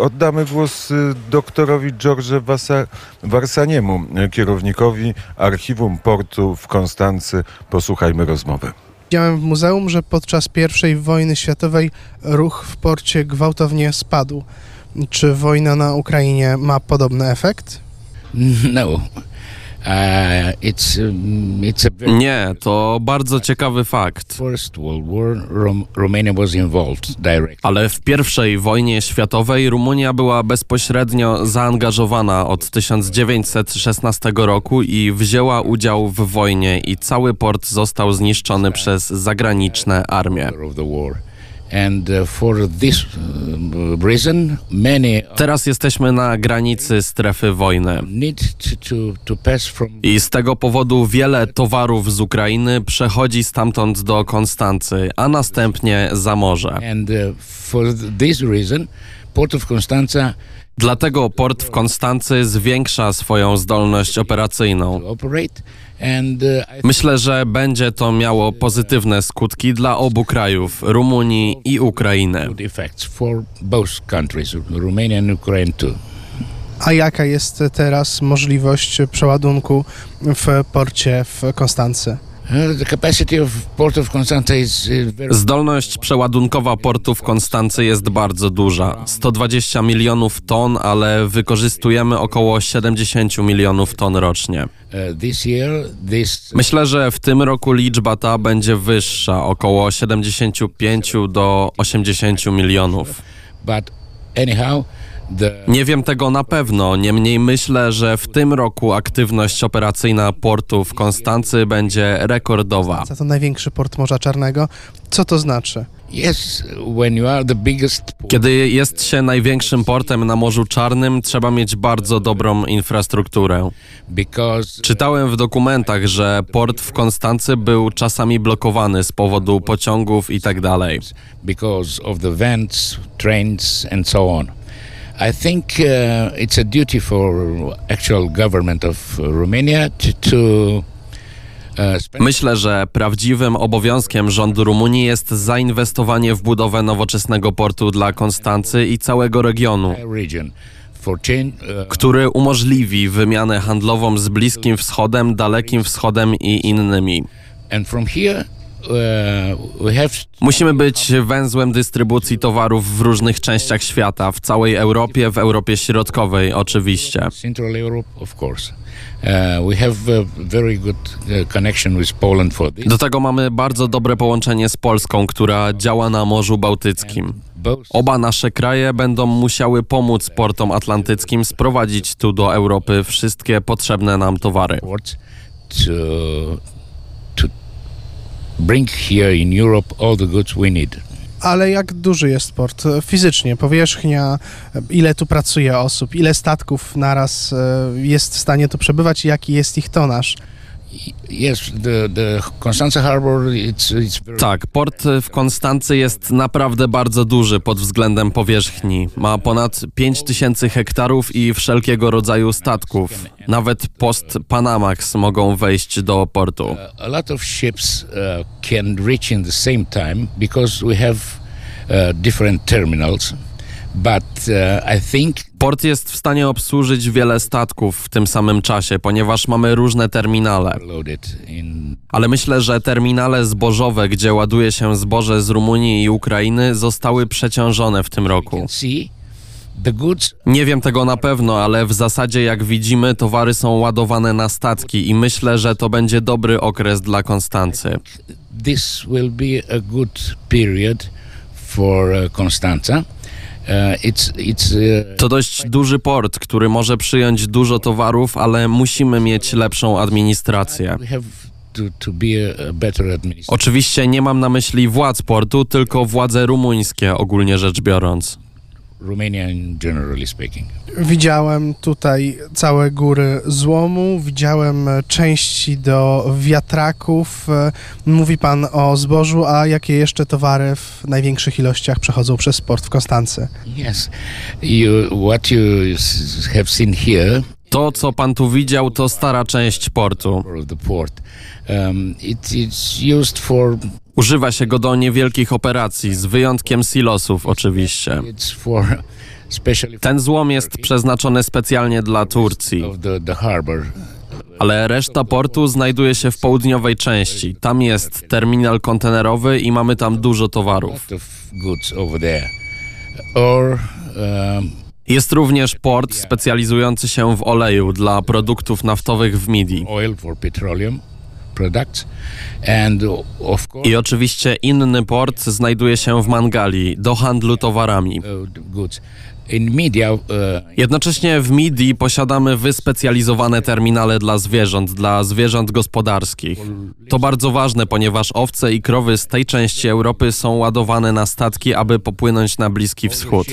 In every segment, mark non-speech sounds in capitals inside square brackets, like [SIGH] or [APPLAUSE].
Oddamy głos y, doktorowi George Warsaniemu, y, kierownikowi Archiwum Portu w Konstancy. Posłuchajmy rozmowy. Widziałem w muzeum, że podczas I wojny światowej ruch w porcie gwałtownie spadł. Czy wojna na Ukrainie ma podobny efekt? [LAUGHS] No, Nie, to bardzo ciekawy fakt. Ale w I wojnie światowej Rumunia była bezpośrednio zaangażowana od 1916 roku i wzięła udział w wojnie i cały port został zniszczony przez zagraniczne armie. Uh, uh, Teraz jesteśmy na granicy strefy wojny. I z tego powodu wiele towarów z Ukrainy przechodzi stamtąd do Konstancy, a następnie za morze. uh, Dlatego port w Konstancy zwiększa swoją zdolność operacyjną. Uh, Myślę, że będzie to miało pozytywne skutki dla obu krajów, Rumunii i Ukrainy. A jaka jest teraz możliwość przeładunku w porcie w Konstancy? Uh, Zdolność przeładunkowa portu w Konstancy jest bardzo duża. 120 milionów ton, ale wykorzystujemy około 70 milionów ton rocznie. uh, Myślę, że w tym roku liczba ta będzie wyższa, około 75 do 80 milionów. but anyhow, Nie wiem tego na pewno, niemniej myślę, że w tym roku aktywność operacyjna portu w Konstancy będzie rekordowa. To największy port Morza Czarnego. Co to znaczy? Kiedy jest się największym portem na Morzu Czarnym, trzeba mieć bardzo dobrą infrastrukturę. because Czytałem w dokumentach, że port w Konstancy był czasami blokowany z powodu pociągów i I think uh, it's a duty for actual government of Romania to, to uh, Myślę, że prawdziwym obowiązkiem rządu Rumunii jest zainwestowanie w budowę nowoczesnego portu dla Konstancy i całego regionu. Uh, który umożliwi wymianę handlową z Bliskim Wschodem, Dalekim Wschodem i innymi. Have Musimy być węzłem dystrybucji towarów w różnych częściach świata, w całej Europie, w Europie Środkowej oczywiście. For this. Do tego mamy bardzo dobre połączenie z Polską, która działa na Morzu Bałtyckim. Oba nasze kraje będą musiały pomóc portom atlantyckim sprowadzić tu do Europy wszystkie potrzebne nam towary. Bring here in Europe all the goods we need. Ale jak duży jest port fizycznie, powierzchnia, ile tu pracuje osób, ile statków naraz e, jest w stanie tu przebywać i jaki jest ich tonaż? Yes, the the Constanza Harbor it's it's very Tak, port w Konstancy jest naprawdę bardzo duży pod względem powierzchni. Ma ponad 5000 hektarów i wszelkiego rodzaju statków. Nawet post Panamax mogą wejść do portu. a lot of ships uh, can reach in the same time because we have uh, different terminals. But uh, I think Port jest w stanie obsłużyć wiele statków w tym samym czasie, ponieważ mamy różne terminale. Ale myślę, że terminale zbożowe, gdzie ładuje się zboże z Rumunii i Ukrainy, zostały przeciążone w tym roku. Nie wiem tego na pewno, ale w zasadzie jak widzimy, towary są ładowane na statki i myślę, że to będzie dobry okres dla Konstancy. this will be a good period for uh, Constanza. To dość duży port, który może przyjąć dużo towarów, ale musimy mieć lepszą administrację. Oczywiście nie mam na myśli władz portu, tylko władze rumuńskie ogólnie rzecz biorąc. Romanian generally speaking. Widziałem tutaj całe góry złomu, widziałem części do wiatraków. Mówi pan o zbożu, a jakie jeszcze towary w największych ilościach przechodzą przez port w Konstancy? Yes, you what you have seen here To, co pan tu widział, to stara część portu. Używa się go do niewielkich operacji, z wyjątkiem silosów oczywiście. Ten złom jest przeznaczony specjalnie dla Turcji, ale reszta portu znajduje się w południowej części. Tam jest terminal kontenerowy i mamy tam dużo towarów. um, Jest również port specjalizujący się w oleju dla produktów naftowych w Midi. I oczywiście inny port znajduje się w Mangali do handlu towarami. uh, uh, Jednocześnie w Midi posiadamy wyspecjalizowane terminale dla zwierząt, dla zwierząt gospodarskich. To bardzo ważne, ponieważ owce i krowy z tej części Europy są ładowane na statki, aby popłynąć na Bliski Wschód.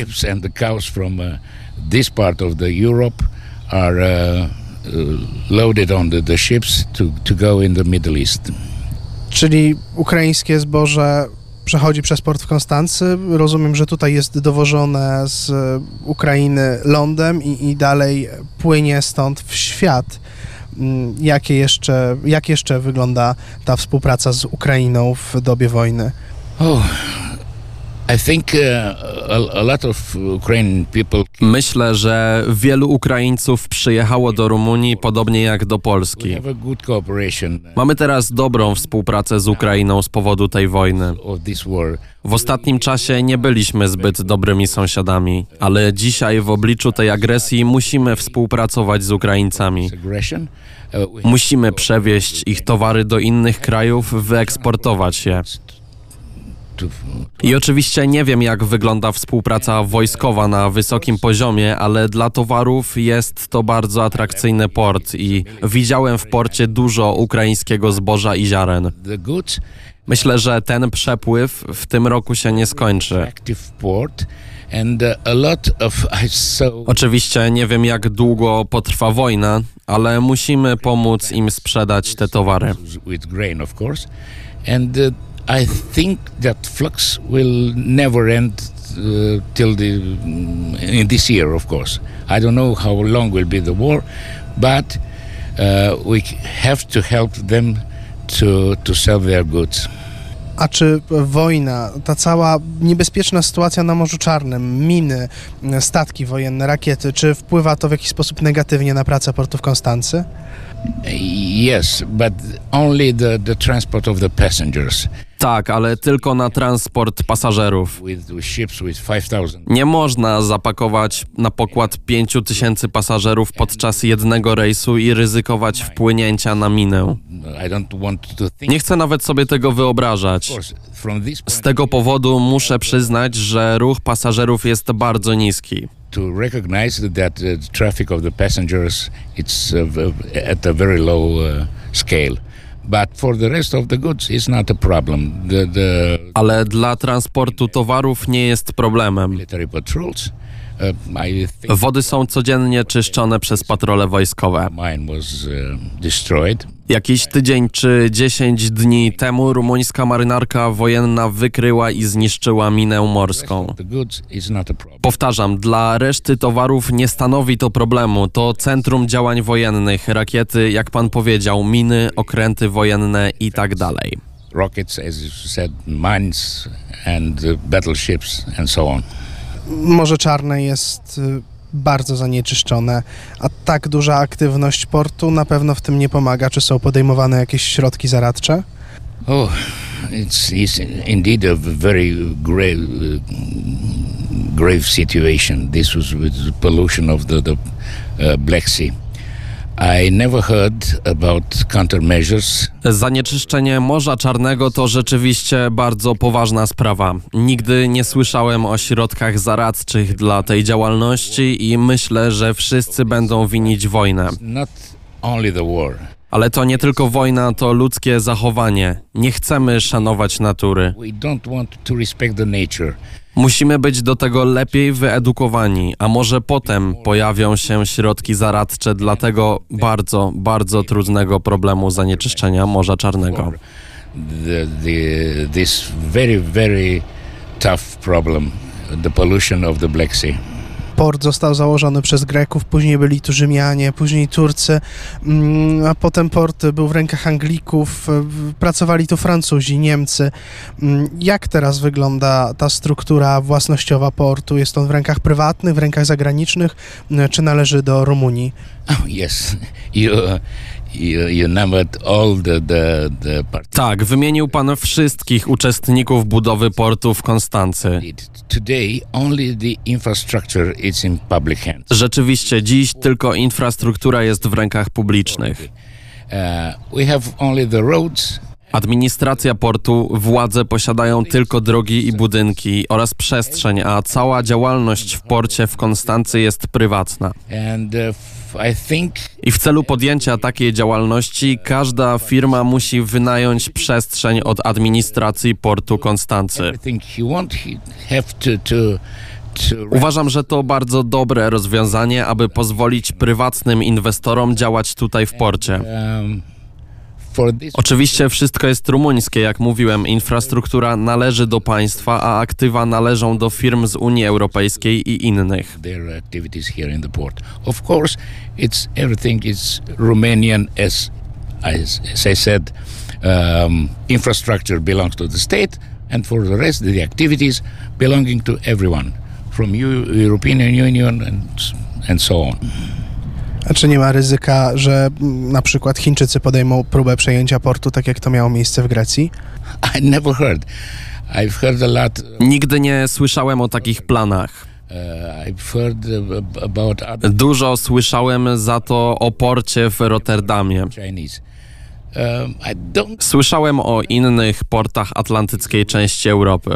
are loaded on the, the ships to, to go in the Middle East. Czyli ukraińskie zboże przechodzi przez port w Konstancy. Rozumiem, że tutaj jest dowożone z Ukrainy lądem i, i dalej płynie stąd w świat. Mm, Jakie jeszcze, jak jeszcze wygląda ta współpraca z Ukrainą w dobie wojny? Oh, Myślę, że wielu Ukraińców przyjechało do Rumunii podobnie jak do Polski. uh, Mamy teraz dobrą współpracę z Ukrainą z powodu tej wojny. W ostatnim czasie nie byliśmy zbyt dobrymi sąsiadami, ale dzisiaj w obliczu tej agresji musimy współpracować z Ukraińcami. Uh, Musimy przewieźć ich towary do innych krajów, wyeksportować je. I oczywiście nie wiem, jak wygląda współpraca wojskowa na wysokim poziomie, ale dla towarów jest to bardzo atrakcyjny port i widziałem w porcie dużo ukraińskiego zboża i ziaren. Myślę, że ten przepływ w tym roku się nie skończy. uh, [LAUGHS] Oczywiście nie wiem, jak długo potrwa wojna, ale musimy pomóc im sprzedać te towary. I think that flux will never end uh, till the mm, in this year, of course. I don't know how long will be the war, but uh, we have to help them to to sell their goods. A czy wojna, ta cała niebezpieczna sytuacja na Morzu Czarnym, miny, statki wojenne, rakiety, czy wpływa to w jakiś sposób negatywnie na pracę portu w Konstancy? Yes, but only the, the transport of the passengers Tak, ale tylko na transport pasażerów. 5,000. Nie można zapakować na pokład 5 tysięcy pasażerów podczas jednego rejsu i ryzykować wpłynięcia na minę. Nie chcę nawet sobie tego wyobrażać. Z tego powodu muszę przyznać, że ruch pasażerów jest bardzo niski. to Ale dla transportu towarów nie jest problemem. Wody są codziennie czyszczone przez patrole wojskowe. uh. Jakiś tydzień czy 10 dni temu rumuńska marynarka wojenna wykryła i zniszczyła minę morską. Powtarzam, dla reszty towarów nie stanowi to problemu. To centrum działań wojennych, rakiety, jak pan powiedział, miny, okręty wojenne i tak dalej. Rockets, as you said, mines and uh, battleships and so on. Morze Czarne jest y, bardzo zanieczyszczone, a tak duża aktywność portu na pewno w tym nie pomaga. Czy są podejmowane jakieś środki zaradcze? Oh, it's, it's indeed a very grave, grave situation. This was with the pollution of the, the uh, Black Sea. I never heard about countermeasures. Zanieczyszczenie Morza Czarnego to rzeczywiście bardzo poważna sprawa. Nigdy nie słyszałem o środkach zaradczych dla tej działalności i myślę, że wszyscy będą winić wojnę. Not only the war. Ale to nie tylko wojna, to ludzkie zachowanie. Nie chcemy szanować natury. Musimy być do tego lepiej wyedukowani, a może potem pojawią się środki zaradcze dla tego bardzo, bardzo trudnego problemu zanieczyszczenia Morza Czarnego. The, the, this very, very tough problem, the pollution of the Black Sea. Port został założony przez Greków, później byli tu Rzymianie, później Turcy, mm, a potem port był w rękach Anglików, e, pracowali tu Francuzi, Niemcy. Mm, Jak teraz wygląda ta struktura własnościowa portu? Jest on w rękach prywatnych, w rękach zagranicznych, m, czy należy do Rumunii? Oh, yes, Tak, wymienił pan wszystkich uczestników budowy portu w Konstancy. Rzeczywiście, dziś tylko infrastruktura jest w rękach publicznych. Uh, Administracja portu, władze posiadają tylko drogi i budynki oraz przestrzeń, a cała działalność w porcie w Konstancy jest prywatna. and uh, I w celu podjęcia takiej działalności każda firma musi wynająć przestrzeń od administracji portu Konstancy. Uważam, że to bardzo dobre rozwiązanie, aby pozwolić prywatnym inwestorom działać tutaj w porcie. Oczywiście wszystko jest rumuńskie, jak mówiłem, infrastruktura należy do państwa, a aktywa należą do firm z Unii Europejskiej i innych. their activities here in the port. Of course, it's everything is Romanian as as, as I said, um, infrastructure belongs to the state, and for the rest, the activities belonging to everyone, from Eu- European Union and and so on. A czy nie ma ryzyka, że na przykład Chińczycy podejmą próbę przejęcia portu, tak jak to miało miejsce w Grecji? I never heard. I've heard a lot. Nigdy nie słyszałem o takich planach. Uh, I've heard uh, about other Dużo słyszałem za to o porcie w Rotterdamie. Chinese. Um, Słyszałem o innych portach atlantyckiej części Europy.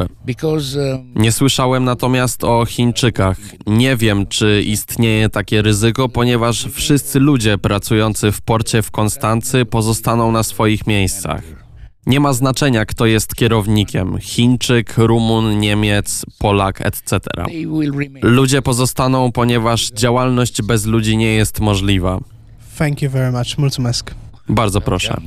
um, Nie słyszałem natomiast o Chińczykach. Nie wiem, czy istnieje takie ryzyko, ponieważ wszyscy ludzie pracujący w porcie w Konstancy pozostaną na swoich miejscach. Nie ma znaczenia, kto jest kierownikiem Chińczyk, Rumun, Niemiec, Polak, etc. Ludzie pozostaną, ponieważ działalność bez ludzi nie jest możliwa. Thank you very much. Mulțumesc. Bardzo proszę.